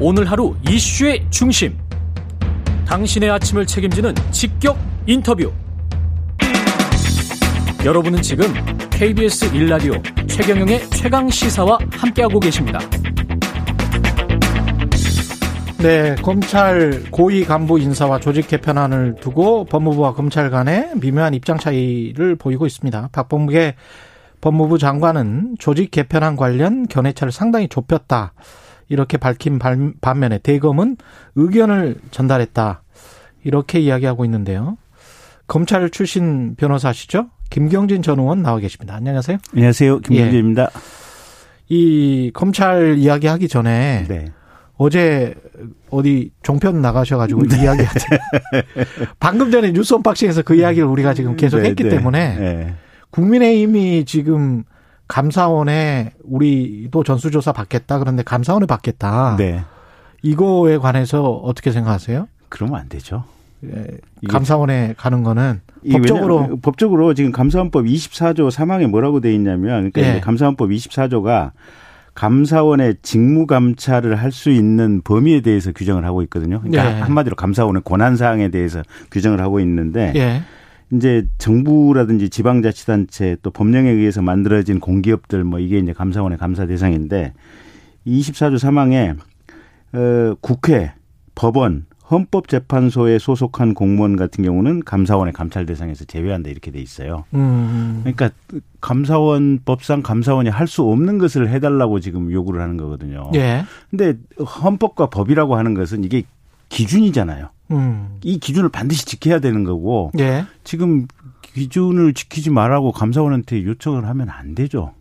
오늘 하루 이슈의 중심. 당신의 아침을 책임지는 직격 인터뷰. 여러분은 지금 KBS 1라디오 최경영의 최강 시사와 함께하고 계십니다. 네, 검찰 고위 간부 인사와 조직 개편안을 두고 법무부와 검찰 간의 미묘한 입장 차이를 보이고 있습니다. 박범계 법무부 장관은 조직 개편안 관련 견해차를 상당히 좁혔다. 이렇게 밝힌 반면에 대검은 의견을 전달했다. 이렇게 이야기하고 있는데요. 검찰 출신 변호사시죠? 김경진 전 의원 나와 계십니다. 안녕하세요. 안녕하세요. 김경진입니다. 예. 이 검찰 이야기 하기 전에 네. 어제 어디 종편 나가셔가지고 네. 이야기하죠. 방금 전에 뉴스 언박싱에서 그 이야기를 우리가 지금 계속 네, 했기 네. 때문에 네. 국민의힘이 지금 감사원에 우리도 전수조사 받겠다 그런데 감사원에 받겠다. 네. 이거에 관해서 어떻게 생각하세요? 그러면 안 되죠. 예, 감사원에 가는 거는 법적으로 법적으로 지금 감사원법 24조 3항에 뭐라고 돼 있냐면 그러니까 예. 감사원법 24조가 감사원의 직무 감찰을 할 수 있는 범위에 대해서 규정을 하고 있거든요. 그러니까 예. 한마디로 감사원의 권한 사항에 대해서 규정을 하고 있는데 예. 이제 정부라든지 지방자치단체 또 법령에 의해서 만들어진 공기업들 뭐 이게 이제 감사원의 감사 대상인데 24조 3항에 어 국회, 법원, 헌법재판소에 소속한 공무원 같은 경우는 감사원의 감찰 대상에서 제외한다 이렇게 돼 있어요. 음. 그러니까 감사원 법상 감사원이 할 수 없는 것을 해달라고 지금 요구를 하는 거거든요. 예. 근데 헌법과 법이라고 하는 것은 이게 기준이잖아요. 음. 이 기준을 반드시 지켜야 되는 거고 예. 지금 기준을 지키지 말라고 감사원한테 요청을 하면 안 되죠.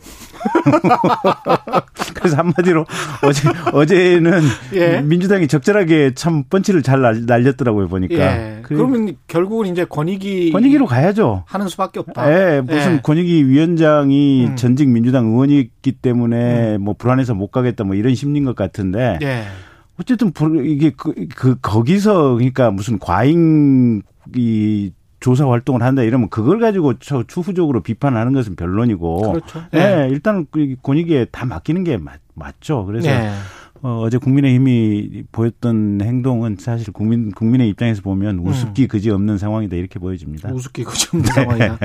그래서 한마디로 어제 어제는 예. 민주당이 적절하게 참 펀치를 잘 날렸더라고요 보니까. 예. 그 러면 결국은 이제 권익위 권익위로 가야죠. 하는 수밖에 없다. 예, 무슨 예. 권익위 위원장이 음. 전직 민주당 의원이기 때문에 음. 뭐 불안해서 못 가겠다 뭐 이런 심리인 것 같은데. 예. 어쨌든 이게 그, 그 거기서 그러니까 무슨 과잉 이 조사 활동을 한다 이러면 그걸 가지고 추후적으로 비판하는 것은 변론이고. 그렇죠. 네. 네. 일단 그 권익위에 다 맡기는 게 맞, 맞죠. 그래서 네. 어, 어제 국민의힘이 보였던 행동은 사실 국민 국민의 입장에서 보면 음. 우습기 그지 없는 상황이다 이렇게 보여집니다. 우습기 그지 없는 네. 상황이다.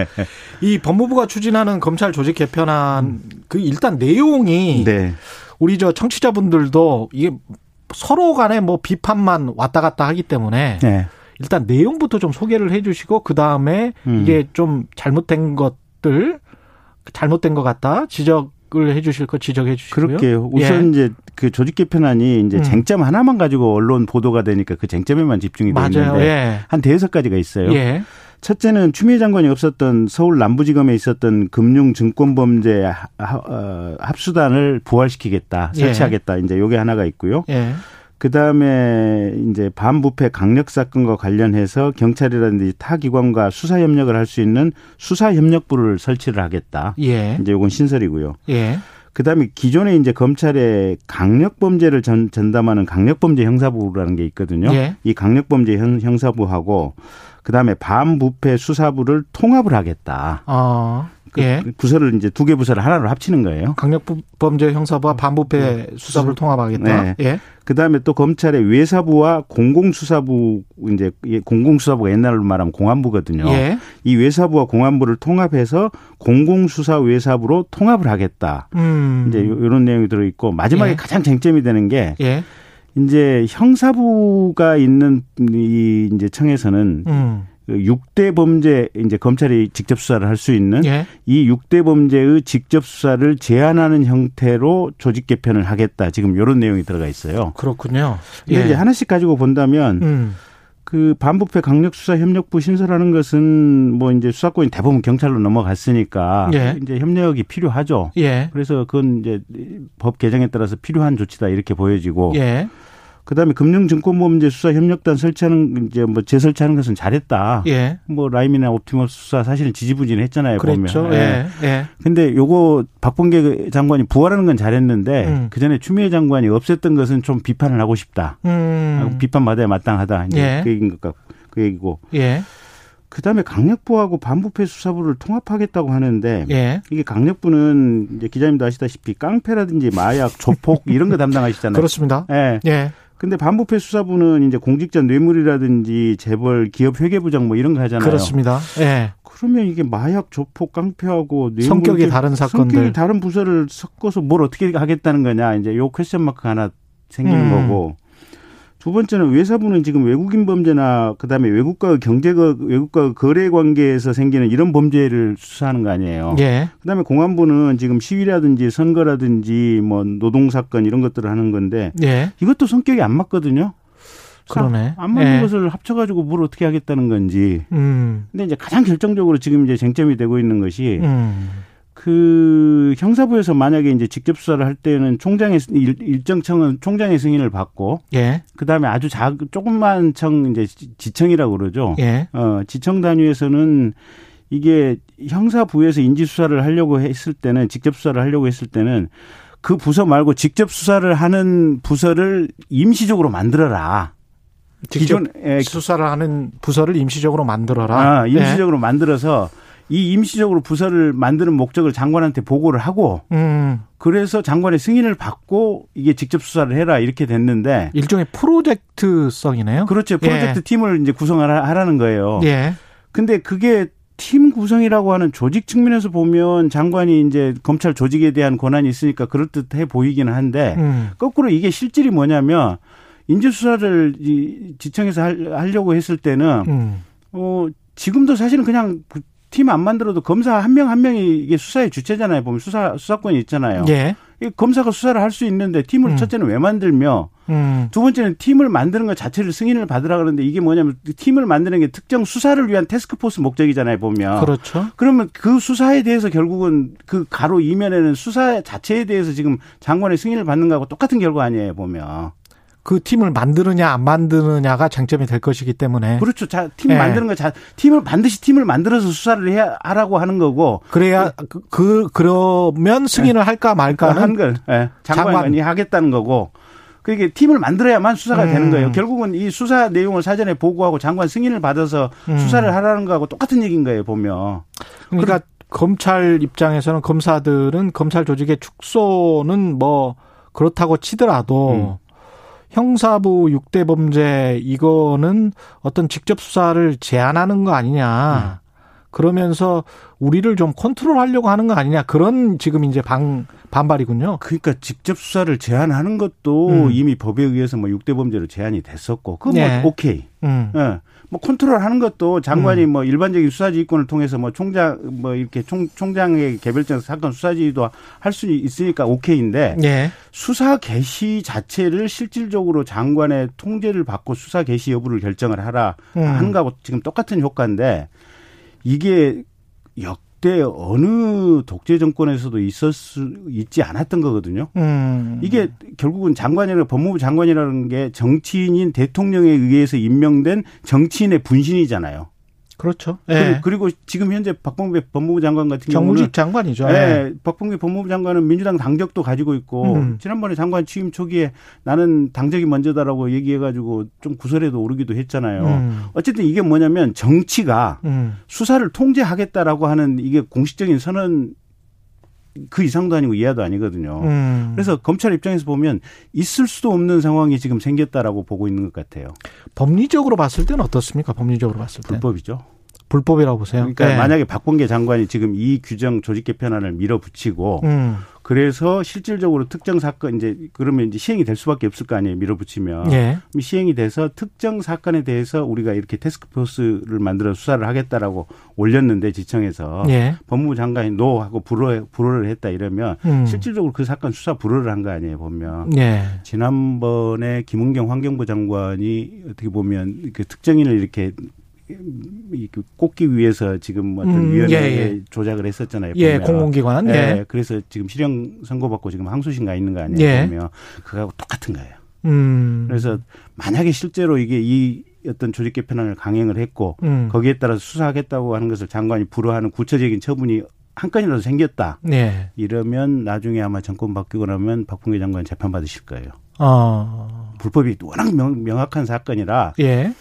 이 법무부가 추진하는 검찰 조직 개편안 음. 그 일단 내용이 네. 우리 저 청취자분들도 이게 서로 간에 뭐 비판만 왔다 갔다 하기 때문에 네. 일단 내용부터 좀 소개를 해 주시고 그다음에 음. 이게 좀 잘못된 것들 잘못된 것 같다 지적을 해 주실 거 지적해 주시고요. 그렇게요. 우선 예. 이제 그 조직 개편안이 이제 음. 쟁점 하나만 가지고 언론 보도가 되니까 그 쟁점에만 집중이 되는데 예. 한 대여섯 가지가 있어요. 예. 첫째는 추미애 장관이 없었던 서울 남부지검에 있었던 금융증권범죄 어, 합수단을 부활시키겠다, 예. 설치하겠다. 이제 요게 하나가 있고요. 예. 그 다음에 이제 반부패 강력 사건과 관련해서 경찰이라든지 타 기관과 수사 협력을 할 수 있는 수사 협력부를 설치를 하겠다. 예. 이제 요건 신설이고요. 예. 그 다음에 기존에 이제 검찰에 강력 범죄를 전, 전담하는 강력 범죄 형사부라는 게 있거든요. 예. 이 강력 범죄 형, 형사부하고 그 다음에 반부패 수사부를 통합을 하겠다. 어. 그 예. 부서를 이제 두 개 부서를 하나로 합치는 거예요. 강력범죄 형사부와 반부패 네. 수사부를 통합하겠다. 네. 예. 그다음에 또 검찰의 외사부와 공공수사부 이제 공공수사부가 옛날로 말하면 공안부거든요. 예. 이 외사부와 공안부를 통합해서 공공수사 외사부로 통합을 하겠다. 음. 이제 이런 내용이 들어 있고 마지막에 예. 가장 쟁점이 되는 게 예. 이제 형사부가 있는 이 이제 청에서는 음. 6대 그 범죄 이제 검찰이 직접 수사를 할 수 있는 예. 이 6대 범죄의 직접 수사를 제한하는 형태로 조직 개편을 하겠다. 지금 이런 내용이 들어가 있어요. 그렇군요. 예. 이제 하나씩 가지고 본다면 음. 그 반부패 강력수사 협력부 신설하는 것은 뭐 이제 수사권이 대부분 경찰로 넘어갔으니까 예. 이제 협력이 필요하죠. 예. 그래서 그건 이제 법 개정에 따라서 필요한 조치다 이렇게 보여지고 예. 그다음에 금융증권범죄 수사 협력단 설치하는 이제 뭐 재설치하는 것은 잘했다. 예. 뭐 라임이나 옵티머스 수사 사실은 지지부진했잖아요. 그렇죠. 보면. 예. 예. 근데 요거 박범계 장관이 부활하는 건 잘했는데 음. 그 전에 추미애 장관이 없앴던 것은 좀 비판을 하고 싶다. 음. 비판 받아야 마땅하다. 이제 예. 그 얘기인 것 같고 그 얘기고. 예. 그다음에 강력부하고 반부패 수사부를 통합하겠다고 하는데 예. 이게 강력부는 이제 기자님도 아시다시피 깡패라든지 마약, 조폭 이런 거 담당하시잖아요. 그렇습니다. 예. 예. 근데 반부패 수사부는 이제 공직자 뇌물이라든지 재벌 기업 회계부장 뭐 이런 거 하잖아요. 그렇습니다. 예. 그러면 이게 마약, 조폭, 깡패하고 뇌물 성격이 다른 사건들, 성격이 다른 부서를 섞어서 뭘 어떻게 하겠다는 거냐 이제 요 퀘스천 마크 하나 생기는 음. 거고. 두 번째는 외사부는 지금 외국인 범죄나 그다음에 외국과 경제가 외국과 거래 관계에서 생기는 이런 범죄를 수사하는 거 아니에요. 예. 그다음에 공안부는 지금 시위라든지 선거라든지 뭐 노동 사건 이런 것들을 하는 건데 예. 이것도 성격이 안 맞거든요. 그러네. 안 맞는 예. 것을 합쳐가지고 뭘 어떻게 하겠다는 건지. 음. 근데 이제 가장 결정적으로 지금 이제 쟁점이 되고 있는 것이 음. 그 형사부에서 만약에 이제 직접 수사를 할 때는 총장의 일, 정 청은 총장의 승인을 받고 예. 그다음에 아주 작 조금만 청 이제 지청이라고 그러죠. 예. 어, 지청 단위에서는 이게 형사부에서 인지 수사를 하려고 했을 때는 직접 수사를 하려고 했을 때는 그 부서 말고 직접 수사를 하는 부서를 임시적으로 만들어라. 직접 기존, 예. 수사를 하는 부서를 임시적으로 만들어라. 아, 임시적으로 예. 만들어서 이 임시적으로 부서를 만드는 목적을 장관한테 보고를 하고 음. 그래서 장관의 승인을 받고 이게 직접 수사를 해라 이렇게 됐는데 일종의 프로젝트성이네요. 그렇죠. 프로젝트 예. 팀을 이제 구성하라는 거예요. 예. 근데 그게 팀 구성이라고 하는 조직 측면에서 보면 장관이 이제 검찰 조직에 대한 권한이 있으니까 그럴듯해 보이기는 한데 음. 거꾸로 이게 실질이 뭐냐면 인재수사를 지청에서 하려고 했을 때는 음. 어 지금도 사실은 그냥 팀 안 만들어도 검사 한 명 한 명이 이게 수사의 주체잖아요. 보면 수사 수사권이 있잖아요. 예. 검사가 수사를 할 수 있는데 팀을 음. 첫째는 왜 만들며 음. 두 번째는 팀을 만드는 것 자체를 승인을 받으라 그러는데 이게 뭐냐면 팀을 만드는 게 특정 수사를 위한 테스크포스 목적이잖아요 보면 그렇죠. 그러면 그 수사에 대해서 결국은 그 가로 이면에는 수사 자체에 대해서 지금 장관의 승인을 받는 거하고 똑같은 결과 아니에요 보면 그 팀을 만드느냐 안 만드느냐가 쟁점이 될 것이기 때문에 그렇죠. 자, 팀 네. 만드는 거 자, 팀을 반드시 팀을 만들어서 수사를 해야 하라고 하는 거고 그래야 그, 그 그러면 승인을 네. 할까 말까는 한걸 네. 장관이 장관. 하겠다는 거고 그게 팀을 만들어야만 수사가 음. 되는 거예요. 결국은 이 수사 내용을 사전에 보고하고 장관 승인을 받아서 음. 수사를 하라는 거하고 똑같은 얘기인 거예요, 보면. 그러니까 검찰 입장에서는 검사들은 검찰 조직의 축소는 뭐 그렇다고 치더라도 음. 형사부 6대 범죄 이거는 어떤 직접 수사를 제한하는 거 아니냐. 음. 그러면서 우리를 좀 컨트롤하려고 하는 거 아니냐 그런 지금 이제 방 반발이군요. 그러니까 직접 수사를 제한하는 것도 음. 이미 법에 의해서 뭐 6대 범죄로 제한이 됐었고 그건 뭐 네. 뭐 오케이. 음. 네. 뭐 컨트롤하는 것도 장관이 음. 뭐 일반적인 수사지휘권을 통해서 뭐 총장 뭐 이렇게 총 총장의 개별적 사건 수사지휘도 할 수 있으니까 오케이인데 예. 수사 개시 자체를 실질적으로 장관의 통제를 받고 수사 개시 여부를 결정을 하라 음. 하는 거하고 지금 똑같은 효과인데 이게 역대 어느 독재 정권에서도 있을 수 있지 않았던 거거든요. 음. 이게 결국은 장관이나 법무부 장관이라는 게 정치인인 대통령에 의해서 임명된 정치인의 분신이잖아요. 그렇죠. 예. 그리고 지금 현재 박범계 법무부 장관 같은 경우는 장관이죠. 예. 예. 박범계 법무부 장관은 민주당 당적도 가지고 있고 음. 지난번에 장관 취임 초기에 나는 당적이 먼저다라고 얘기해가지고 좀 구설에도 오르기도 했잖아요. 음. 어쨌든 이게 뭐냐면 정치가 음. 수사를 통제하겠다라고 하는 이게 공식적인 선언 그 이상도 아니고 이하도 아니거든요. 음. 그래서 검찰 입장에서 보면 있을 수도 없는 상황이 지금 생겼다라고 보고 있는 것 같아요. 법리적으로 봤을 때는 어떻습니까? 법리적으로 봤을 때 불법이죠. 불법이라고 보세요. 그러니까 네. 만약에 박범계 장관이 지금 이 규정 조직 개편안을 밀어붙이고 음. 그래서 실질적으로 특정 사건 이제 그러면 이제 시행이 될 수밖에 없을 거 아니에요. 밀어붙이면 예. 시행이 돼서 특정 사건에 대해서 우리가 이렇게 테스크포스를 만들어 수사를 하겠다라고 올렸는데 지청에서 예. 법무부 장관이 노 하고 불허 불허를 했다 이러면 음. 실질적으로 그 사건 수사 불허를 한 거 아니에요. 보면 예. 지난번에 김은경 환경부 장관이 어떻게 보면 그 특정인을 이렇게 꼽기 위해서 지금 어떤 음, 위원회에 예, 예. 조작을 했었잖아요. 예, 보면. 공공기관. 예. 예. 그래서 지금 실형 선고받고 지금 항소심 가 있는 거 아니에요? 예. 보면 그거하고 똑같은 거예요. 음. 그래서 만약에 실제로 이게 이 어떤 조직 개편안을 강행을 했고 음. 거기에 따라서 수사하겠다고 하는 것을 장관이 불허하는 구체적인 처분이 한 건이라도 생겼다. 네. 이러면 나중에 아마 정권 바뀌고 나면 박봉계 장관 재판 받으실 거예요. 어. 불법이 워낙 명, 명확한 사건이라 예.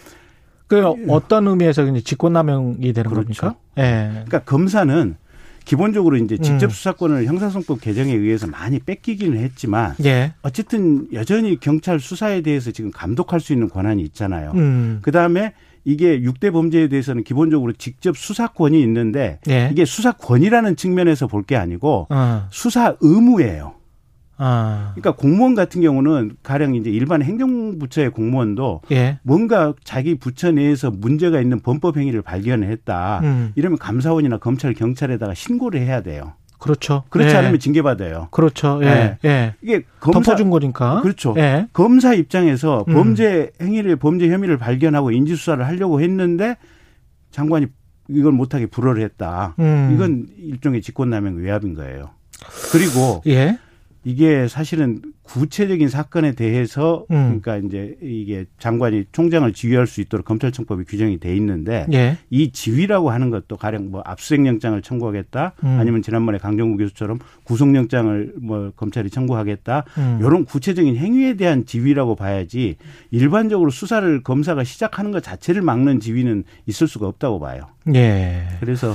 그 어떤 의미에서 이제 직권남용이 되는 그렇죠. 겁니까? 예. 그러니까 검사는 기본적으로 이제 직접 음. 수사권을 형사소송법 개정에 의해서 많이 뺏기기는 했지만 예. 어쨌든 여전히 경찰 수사에 대해서 지금 감독할 수 있는 권한이 있잖아요. 음. 그다음에 이게 6대 범죄에 대해서는 기본적으로 직접 수사권이 있는데 예. 이게 수사권이라는 측면에서 볼 게 아니고 어. 수사 의무예요. 아. 그러니까 공무원 같은 경우는 가령 이제 일반 행정부처의 공무원도 예. 뭔가 자기 부처 내에서 문제가 있는 범법 행위를 발견했다. 음. 이러면 감사원이나 검찰, 경찰에다가 신고를 해야 돼요. 그렇죠. 그렇지 예. 않으면 징계받아요. 그렇죠. 예. 예. 예. 이게 검사 덮어준 거니까. 그렇죠. 예. 검사 입장에서 음. 범죄 행위를 범죄 혐의를 발견하고 인지 수사를 하려고 했는데 장관이 이걸 못하게 불허를 했다. 음. 이건 일종의 직권남용 외압인 거예요. 그리고 예. 이게 사실은 구체적인 사건에 대해서 음. 그러니까 이제 이게 장관이 총장을 지휘할 수 있도록 검찰청법이 규정이 돼 있는데 예. 이 지휘라고 하는 것도 가령 뭐 압수수색영장을 청구하겠다 음. 아니면 지난번에 강정구 교수처럼 구속영장을 뭐 검찰이 청구하겠다 음. 이런 구체적인 행위에 대한 지휘라고 봐야지 일반적으로 수사를 검사가 시작하는 것 자체를 막는 지휘는 있을 수가 없다고 봐요. 예. 그래서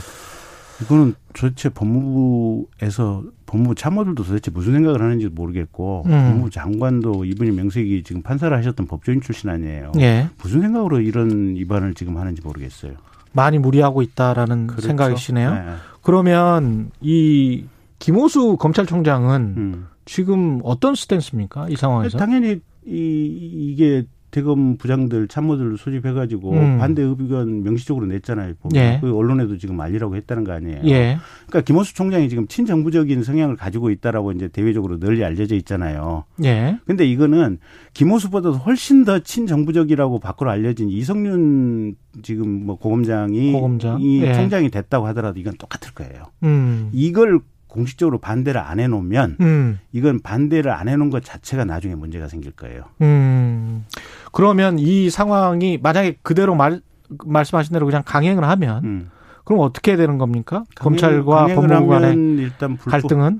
이거는 도대체 법무부에서 법무부 참모들도 도대체 무슨 생각을 하는지 모르겠고 음. 법무부 장관도 이분이 명색이 지금 판사를 하셨던 법조인 출신 아니에요. 예. 무슨 생각으로 이런 위반을 지금 하는지 모르겠어요. 많이 무리하고 있다라는 그렇죠. 생각이시네요. 네. 그러면 이 김호수 검찰총장은 음. 지금 어떤 스탠스입니까? 이 상황에서? 당연히 이, 이게 대검 부장들 참모들 소집해 가지고 음. 반대 의견 명시적으로 냈잖아요. 보면. 예. 그 언론에도 지금 알리라고 했다는 거 아니에요. 예. 그러니까 김호수 총장이 지금 친정부적인 성향을 가지고 있다라고 이제 대외적으로 널리 알려져 있잖아요. 예. 근데 이거는 김호수보다도 훨씬 더 친정부적이라고 밖으로 알려진 이성윤 지금 뭐 고검장이 고검장? 이 예. 총장이 됐다고 하더라도 이건 똑같을 거예요. 음. 이걸 공식적으로 반대를 안 해놓으면 음. 이건 반대를 안 해놓은 것 자체가 나중에 문제가 생길 거예요. 음. 그러면 이 상황이 만약에 그대로 말 말씀하신 대로 그냥 강행을 하면 음. 그럼 어떻게 되는 겁니까? 강행, 검찰과 법무부 간의 일단 불법, 갈등은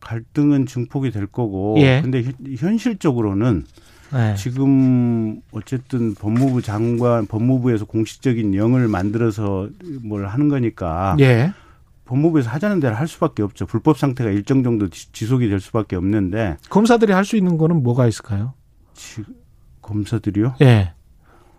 갈등은 증폭이 될 거고 예. 근데 현실적으로는 네. 지금 어쨌든 법무부 장관 법무부에서 공식적인 영을 만들어서 뭘 하는 거니까 예. 법무부에서 하자는 대로 할 수밖에 없죠. 불법 상태가 일정 정도 지속이 될 수밖에 없는데 검사들이 할 수 있는 거는 뭐가 있을까요? 지, 검사들이요? 예.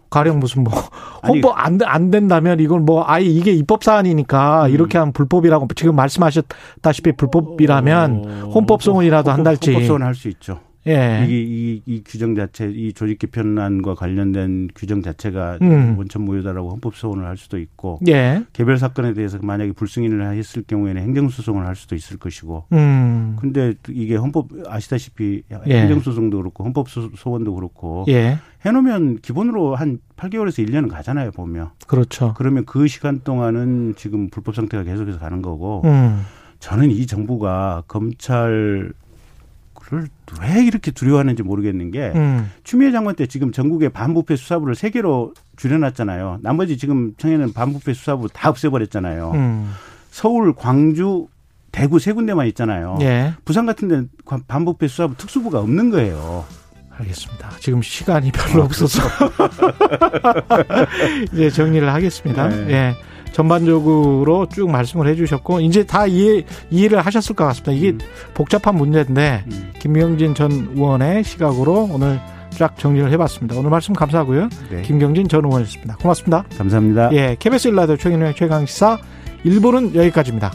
가령 무슨 뭐 헌법 안, 안 된다면 이건 뭐 아예 이게 입법 사안이니까 음. 이렇게 하면 불법이라고 지금 말씀하셨다시피 불법이라면 헌법 소원이라도 한달치 헌법 소원 할 수 있죠. 예. 이, 이, 이 규정 자체, 이 조직 개편안과 관련된 규정 자체가 음. 원천 무효다라고 헌법 소원을 할 수도 있고, 예. 개별 사건에 대해서 만약에 불승인을 했을 경우에는 행정 소송을 할 수도 있을 것이고, 음. 근데 이게 헌법 아시다시피 예. 행정 소송도 그렇고 헌법 소원도 그렇고, 예. 해놓으면 기본으로 한 8개월에서 1년은 가잖아요, 보면. 그렇죠. 그러면 그 시간 동안은 지금 불법 상태가 계속해서 가는 거고, 음. 저는 이 정부가 검찰 왜 이렇게 두려워하는지 모르겠는 게 음. 추미애 장관 때 지금 전국의 반부패 수사부를 세 개로 줄여놨잖아요. 나머지 지금 청해는 반부패 수사부 다 없애버렸잖아요. 음. 서울, 광주, 대구 세 군데만 있잖아요. 예. 부산 같은 데는 반부패 수사부 특수부가 없는 거예요. 알겠습니다. 지금 시간이 별로 아, 없어서 이제 정리를 하겠습니다. 네. 예. 전반적으로 쭉 말씀을 해주셨고 이제 다 이해 이해를 하셨을 것 같습니다. 이게 음. 복잡한 문제인데 음. 김경진 전 의원의 시각으로 오늘 쫙 정리를 해봤습니다. 오늘 말씀 감사하고요. 네. 김경진 전 의원이었습니다. 고맙습니다. 감사합니다. 예, KBS 일라디오 최경영의 최강 시사 1부는 여기까지입니다.